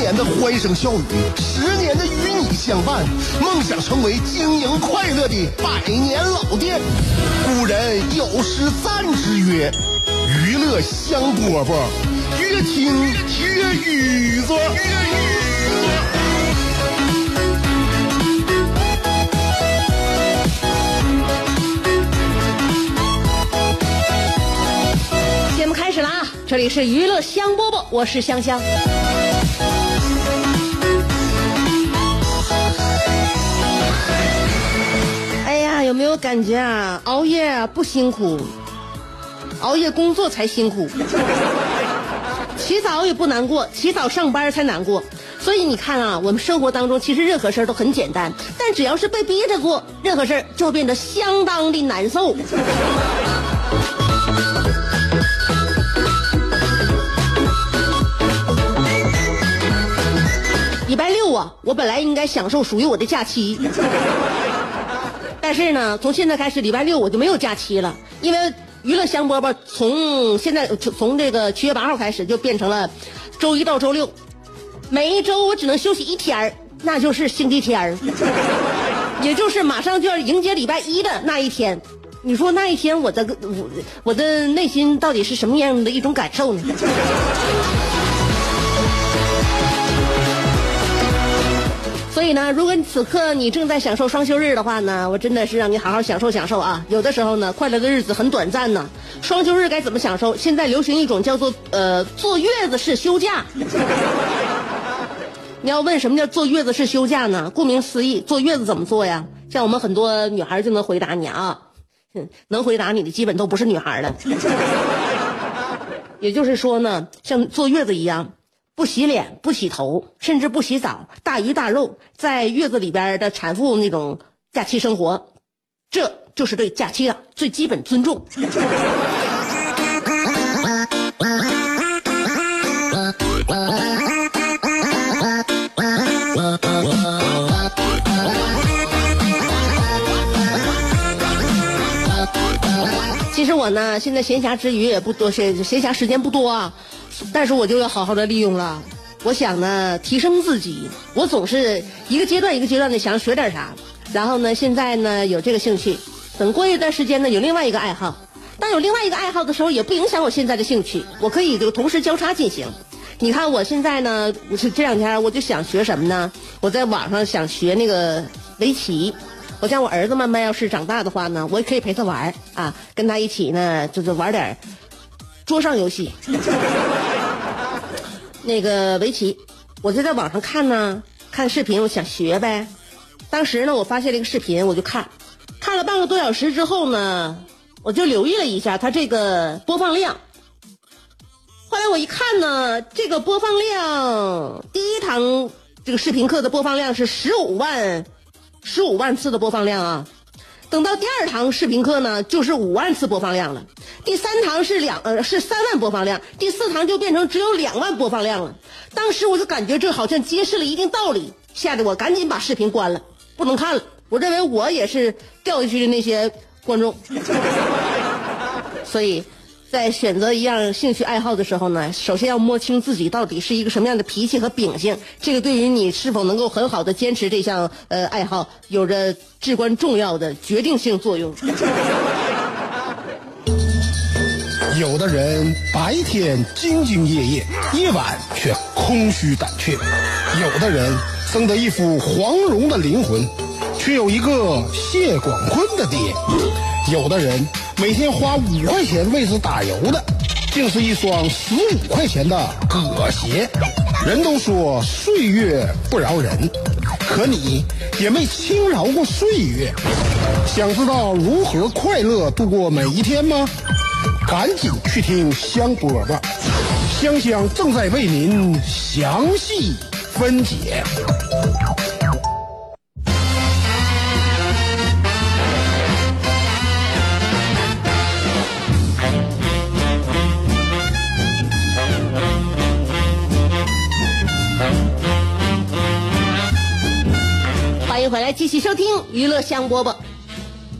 年的欢声笑语，十年的与你相伴，梦想成为经营快乐的百年老店。古人有诗赞之曰：“娱乐香饽饽，越听越雨左。”节目开始了啊！这里是娱乐香饽饽，我是香香。有没有感觉啊？熬夜不辛苦，熬夜工作才辛苦。起早也不难过，起早上班才难过。所以你看啊，我们生活当中其实任何事儿都很简单，但只要是被逼着做，任何事儿就变得相当的难受。礼拜六啊，我本来应该享受属于我的假期，但是呢，从现在开始，礼拜六我就没有假期了，因为娱乐香饽饽从现在从从这个七月八号开始就变成了周一到周六，每一周我只能休息一天儿，那就是星期天儿，也就是马上就要迎接礼拜一的那一天。你说那一天我的我我的内心到底是什么样的一种感受呢？以呢，如果你此刻你正在享受双休日的话呢，我真的是让你好好享受享受啊！有的时候呢，快乐的日子很短暂呢。双休日该怎么享受？现在流行一种叫做呃坐月子式休假。你要问什么叫坐月子式休假呢？顾名思义，坐月子怎么做呀？像我们很多女孩就能回答你啊，能回答你的基本都不是女孩了。也就是说呢，像坐月子一样。不洗脸，不洗头，甚至不洗澡，大鱼大肉，在月子里边的产妇那种假期生活，这就是对假期的最基本尊重。其实我呢，现在闲暇之余也不多，闲闲暇时间不多啊。但是我就要好好的利用了。我想呢，提升自己。我总是一个阶段一个阶段的想学点啥，然后呢，现在呢有这个兴趣，等过一段时间呢有另外一个爱好。当有另外一个爱好的时候，也不影响我现在的兴趣，我可以就同时交叉进行。你看我现在呢，是这两天我就想学什么呢？我在网上想学那个围棋。我想我儿子慢慢要是长大的话呢，我也可以陪他玩啊，跟他一起呢，就是玩点桌上游戏。那个围棋，我就在网上看呢，看视频，我想学呗。当时呢，我发现了一个视频，我就看，看了半个多小时之后呢，我就留意了一下它这个播放量。后来我一看呢，这个播放量，第一堂这个视频课的播放量是十五万，十五万次的播放量啊。等到第二堂视频课呢，就是五万次播放量了；第三堂是两呃是三万播放量，第四堂就变成只有两万播放量了。当时我就感觉这好像揭示了一定道理，吓得我赶紧把视频关了，不能看了。我认为我也是掉下去的那些观众，所以。在选择一样兴趣爱好的时候呢，首先要摸清自己到底是一个什么样的脾气和秉性，这个对于你是否能够很好的坚持这项呃爱好，有着至关重要的决定性作用。有的人白天兢兢业业，夜晚却空虚胆怯；有的人生得一副黄蓉的灵魂，却有一个谢广坤的爹；有的人。每天花五块钱为之打油的，竟是一双十五块钱的葛鞋。人都说岁月不饶人，可你也没轻饶过岁月。想知道如何快乐度过每一天吗？赶紧去听香饽饽，香香正在为您详细分解。继续收听娱乐香饽饽。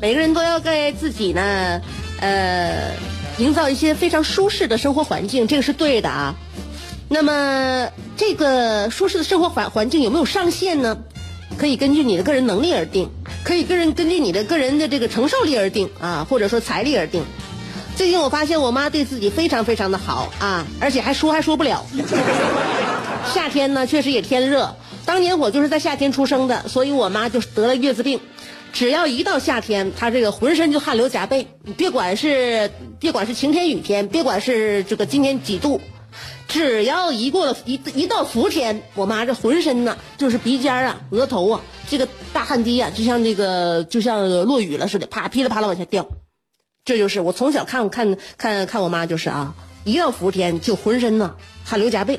每个人都要给自己呢，呃，营造一些非常舒适的生活环境，这个是对的啊。那么，这个舒适的生活环环境有没有上限呢？可以根据你的个人能力而定，可以个人根据你的个人的这个承受力而定啊，或者说财力而定。最近我发现我妈对自己非常非常的好啊，而且还说还说不了。夏天呢，确实也天热。当年我就是在夏天出生的，所以我妈就得了月子病。只要一到夏天，她这个浑身就汗流浃背。你别管是别管是晴天雨天，别管是这个今年几度，只要一过了一一到伏天，我妈这浑身呐，就是鼻尖啊、额头啊，这个大汗滴啊，就像那个就像落雨了似的，啪噼里啪啦往下掉。这就是我从小看看看看我妈就是啊，一到伏天就浑身呐汗流浃背。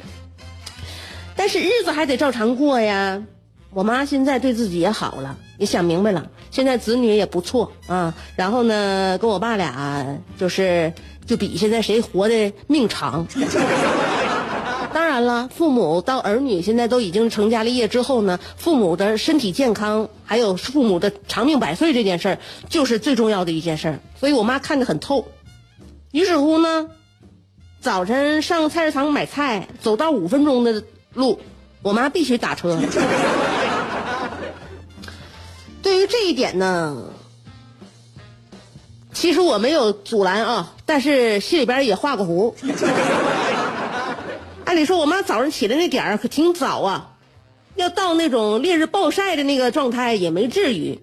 但是日子还得照常过呀。我妈现在对自己也好了，也想明白了，现在子女也不错啊。然后呢，跟我爸俩就是就比现在谁活的命长。当然了，父母到儿女现在都已经成家立业之后呢，父母的身体健康，还有父母的长命百岁这件事儿，就是最重要的一件事儿。所以我妈看得很透。于是乎呢，早晨上菜市场买菜，走到五分钟的路，我妈必须打车。对于这一点呢，其实我没有阻拦啊，但是心里边也画个弧。按理说，我妈早上起来那点儿可挺早啊，要到那种烈日暴晒的那个状态也没至于。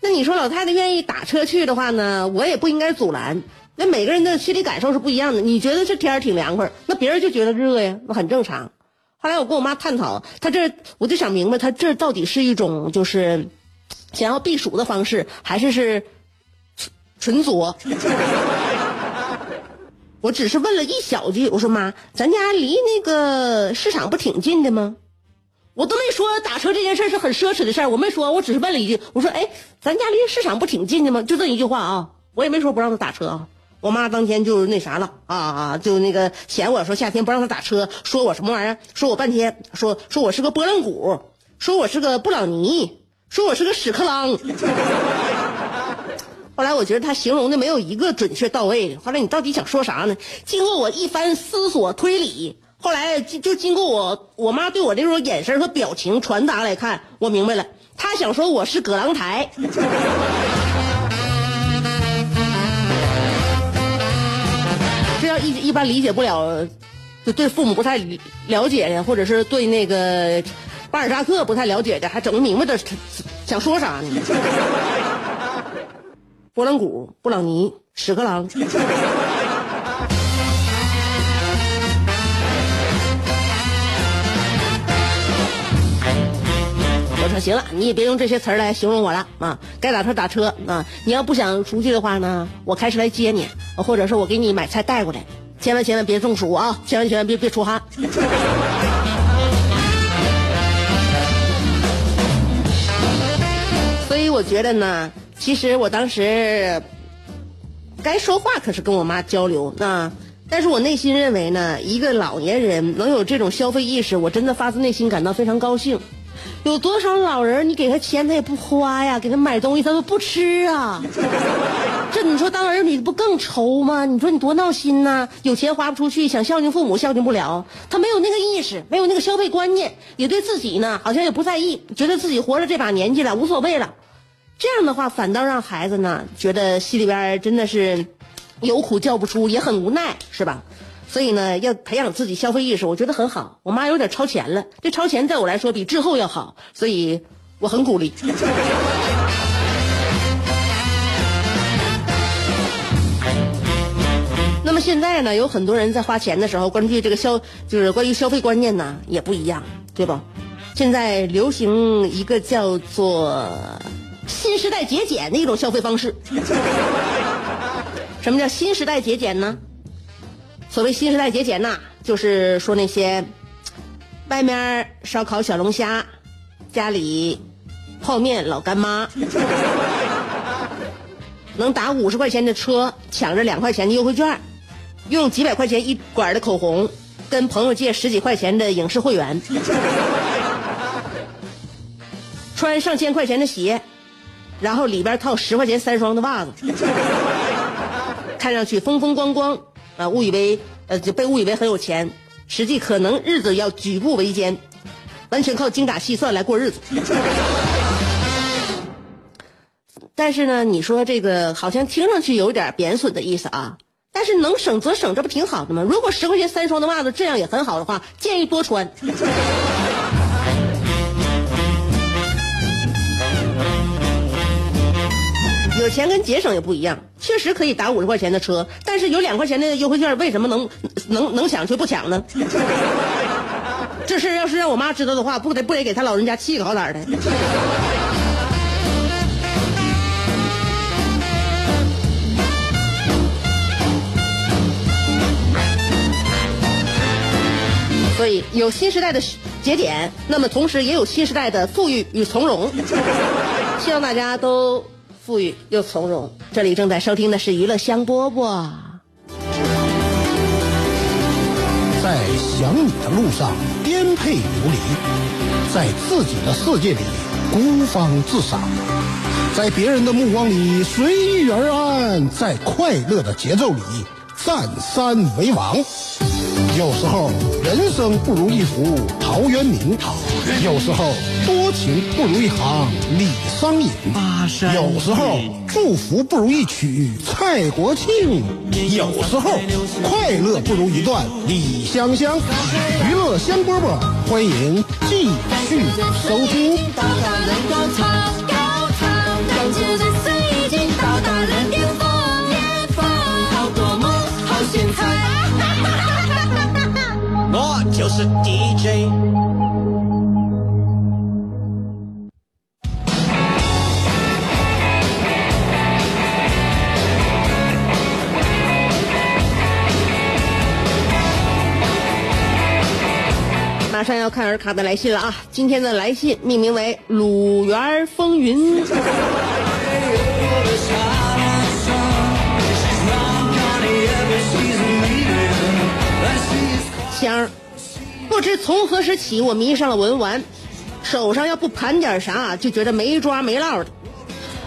那你说老太太愿意打车去的话呢，我也不应该阻拦。那每个人的心理感受是不一样的。你觉得这天儿挺凉快，那别人就觉得热呀，那很正常。后来我跟我妈探讨，她这我就想明白，她这到底是一种就是想要避暑的方式，还是是纯纯作？我只是问了一小句，我说妈，咱家离那个市场不挺近的吗？我都没说打车这件事是很奢侈的事儿，我没说，我只是问了一句，我说哎，咱家离市场不挺近的吗？就这一句话啊，我也没说不让他打车啊。我妈当天就那啥了啊啊，就那个嫌我说夏天不让他打车，说我什么玩意儿，说我半天，说说我是个拨浪鼓，说我是个布朗尼，说我是个屎壳郎。后来我觉得他形容的没有一个准确到位的。后来你到底想说啥呢？经过我一番思索推理，后来就就经过我我妈对我这种眼神和表情传达来看，我明白了，他想说我是葛朗台。一一般理解不了，就对父母不太了解的，或者是对那个巴尔扎克不太了解的，还整不明白的想说啥呢？拨浪鼓、布朗尼、屎壳郎。说行了，你也别用这些词儿来形容我了啊！该打车打车啊！你要不想出去的话呢，我开车来接你，或者是我给你买菜带过来。千万千万别中暑啊！千万千万别别出汗。所以我觉得呢。其实我当时该说话可是跟我妈交流那，但是我内心认为呢，一个老年人能有这种消费意识，我真的发自内心感到非常高兴。有多少老人你给他钱他也不花呀，给他买东西他都不吃啊，这你说当儿女的不更愁吗？你说你多闹心呐！有钱花不出去，想孝敬父母孝敬不了，他没有那个意识，没有那个消费观念，也对自己呢好像也不在意，觉得自己活着这把年纪了无所谓了。这样的话，反倒让孩子呢觉得心里边真的是有苦叫不出，也很无奈，是吧？所以呢，要培养自己消费意识，我觉得很好。我妈有点超前了，这超前在我来说比滞后要好，所以我很鼓励。那么现在呢，有很多人在花钱的时候，关注这个消，就是关于消费观念呢也不一样，对吧？现在流行一个叫做。新时代节俭的一种消费方式。什么叫新时代节俭呢？所谓新时代节俭呐，就是说那些外面烧烤小龙虾，家里泡面老干妈，能打五十块钱的车，抢着两块钱的优惠券，用几百块钱一管的口红，跟朋友借十几块钱的影视会员，穿上千块钱的鞋，然后里边套十块钱三双的袜子，看上去风风光光啊，误以为呃就被误以为很有钱，实际可能日子要举步维艰，完全靠精打细算来过日子。但是呢，你说这个好像听上去有点贬损的意思啊。但是能省则省，这不挺好的吗？如果十块钱三双的袜子质量也很好的话，建议多穿。有钱跟节省也不一样，确实可以打五十块钱的车，但是有两块钱的优惠券，为什么能能能抢却不抢呢？这事要是让我妈知道的话，不得不得给她老人家气个好歹的。所以有新时代的节俭，那么同时也有新时代的富裕与从容。希望大家都富裕又从容。这里正在收听的是娱乐香饽饽。在想你的路上颠沛流离，在自己的世界里孤芳自赏，在别人的目光里随遇而安，在快乐的节奏里占山为王。有时候人生不如一幅陶渊明，有时候多情不如一行李商隐，有时候祝福不如一曲蔡国庆，有时候快乐不如一段李香香。娱乐香饽饽，欢迎继续收听。到达了高马上要看尔卡的来信了啊！今天的来信命名为《鲁园风云》。香儿，不知从何时起，我迷上了文玩，手上要不盘点啥，就觉得没抓没落的。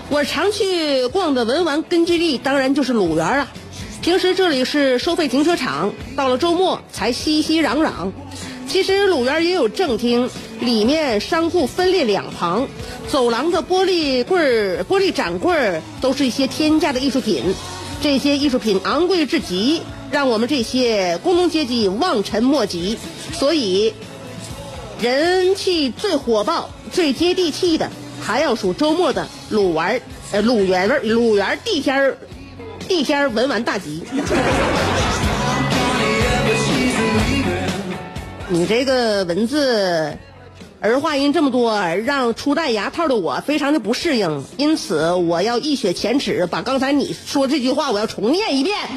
我常去逛的文玩根据地，当然就是鲁园啊。平时这里是收费停车场，到了周末才熙熙攘攘。其实鲁园也有正厅，里面商铺分列两旁，走廊的玻璃柜儿、玻璃展柜儿都是一些天价的艺术品。这些艺术品昂贵至极，让我们这些工农阶级望尘莫及。所以，人气最火爆、最接地气的，还要数周末的鲁玩儿呃鲁园儿鲁园地天儿地天儿文玩大集。这个文字儿化音这么多，让初戴牙套的我非常的不适应，因此我要一雪前耻，把刚才你说这句话我要重念一遍。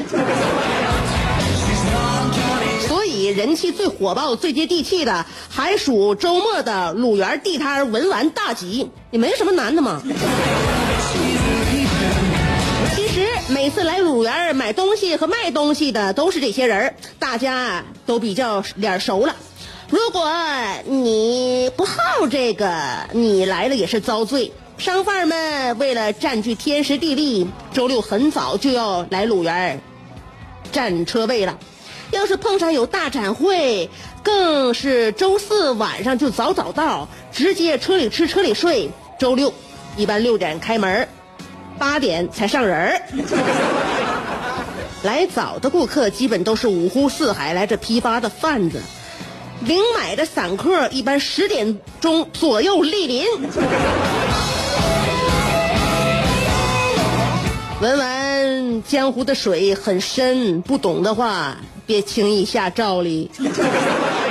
所以人气最火爆、最接地气的，还属周末的鲁园地摊文玩大集，也没什么难的嘛。其实每次来鲁园买东西和卖东西的都是这些人大家都比较脸熟了。如果你不好这个，你来了也是遭罪。商贩们为了占据天时地利，周六很早就要来鲁园占车位了。要是碰上有大展会，更是周四晚上就早早到，直接车里吃车里睡。周六一般六点开门，八点才上人儿。来早的顾客基本都是五湖四海来这批发的贩子。零买的散客一般十点钟左右莅临。文玩江湖的水很深，不懂的话别轻易下照哩。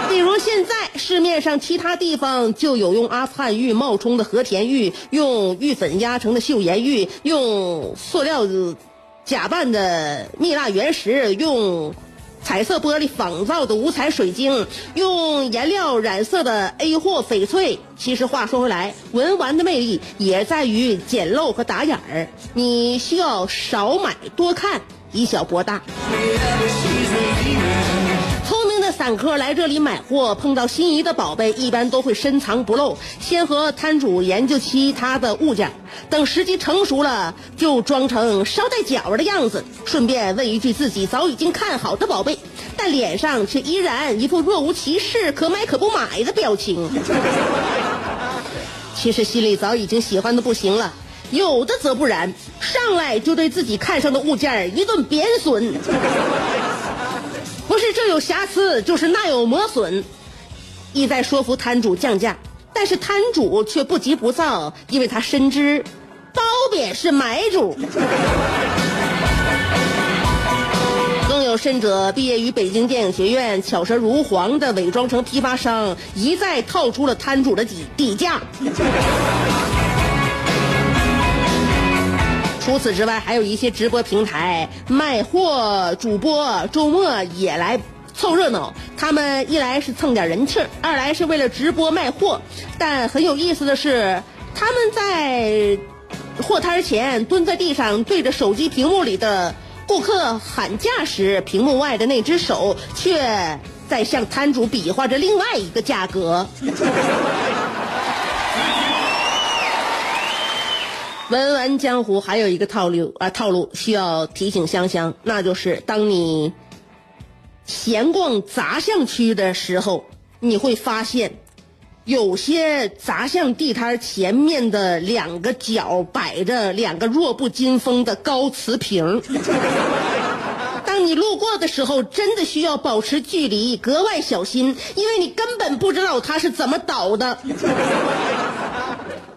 比如现在市面上其他地方就有用阿富汗玉冒充的和田玉，用玉粉压成的岫岩玉，用塑料假扮的蜜蜡原石，用。彩色玻璃仿造的五彩水晶，用颜料染色的 A 货翡翠。其实话说回来，文玩的魅力也在于简陋和打眼儿。你需要少买多看，以小博大。散客来这里买货，碰到心仪的宝贝，一般都会深藏不露，先和摊主研究其他的物件，等时机成熟了，就装成捎带脚的样子，顺便问一句自己早已经看好的宝贝，但脸上却依然一副若无其事、可买可不买的表情。其实心里早已经喜欢的不行了，有的则不然，上来就对自己看上的物件一顿贬损。不是这有瑕疵，就是那有磨损，意在说服摊主降价。但是摊主却不急不躁，因为他深知褒贬是买主。更有甚者，毕业于北京电影学院，巧舌如簧的伪装成批发商，一再套出了摊主的底底价。除此之外，还有一些直播平台卖货主播周末也来凑热闹。他们一来是蹭点人气，二来是为了直播卖货。但很有意思的是，他们在货摊前蹲在地上，对着手机屏幕里的顾客喊价时，屏幕外的那只手却在向摊主比划着另外一个价格。文玩江湖还有一个套路啊，套路需要提醒香香，那就是当你闲逛杂项区的时候，你会发现，有些杂项地摊前面的两个角摆着两个弱不禁风的高瓷瓶。当你路过的时候，真的需要保持距离，格外小心，因为你根本不知道它是怎么倒的。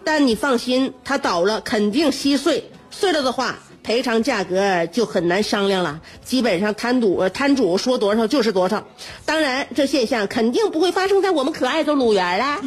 但你放心，它倒了肯定稀碎，碎了的话，赔偿价格就很难商量了。基本上摊主摊主说多少就是多少。当然，这现象肯定不会发生在我们可爱的鲁园啦。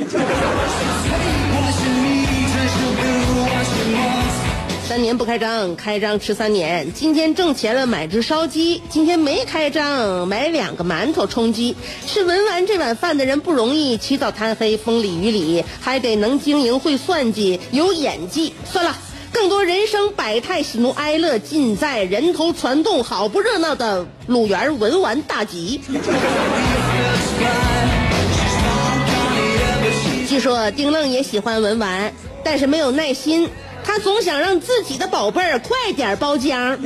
三年不开张，开张吃三年。今天挣钱了，买只烧鸡；今天没开张，买两个馒头充饥。吃文玩这碗饭的人不容易，起早贪黑，风里雨里，还得能经营、会算计、有演技。算了，更多人生百态、喜怒哀乐，尽在人头攒动、好不热闹的鲁园文玩大集。据说丁愣也喜欢文玩，但是没有耐心。总想让自己的宝贝儿快点包浆，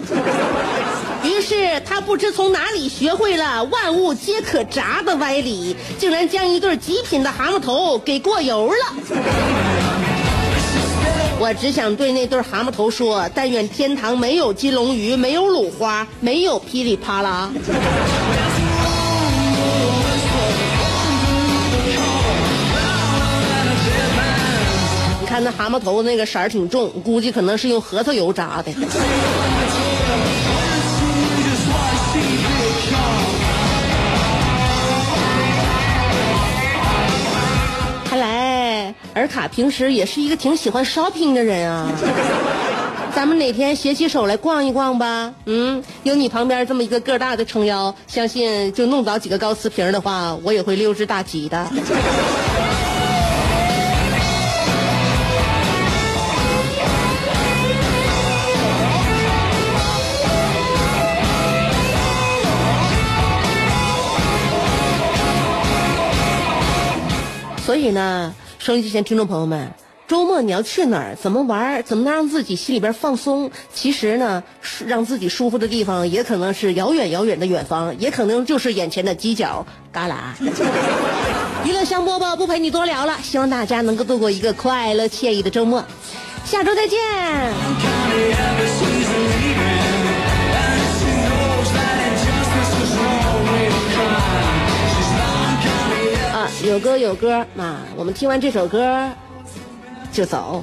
于是他不知从哪里学会了“万物皆可炸”的歪理，竟然将一对极品的蛤蟆头给过油了。我只想对那对蛤蟆头说：但愿天堂没有金龙鱼，没有鲁花，没有噼里啪啦。那蛤蟆头那个色儿挺重，估计可能是用核桃油炸的。看来尔卡平时也是一个挺喜欢 shopping 的人啊。咱们哪天携起手来逛一逛吧？嗯，有你旁边这么一个个大的撑腰，相信就弄倒几个高瓷瓶的话，我也会溜之大吉的。所以呢，收音机前听众朋友们，周末你要去哪儿？怎么玩？怎么能让自己心里边放松？其实呢，让自己舒服的地方，也可能是遥远遥远的远方，也可能就是眼前的犄角旮旯。娱乐香饽饽不陪你多聊了，希望大家能够度过一个快乐惬意的周末。下周再见。有歌有歌，啊我们听完这首歌就走。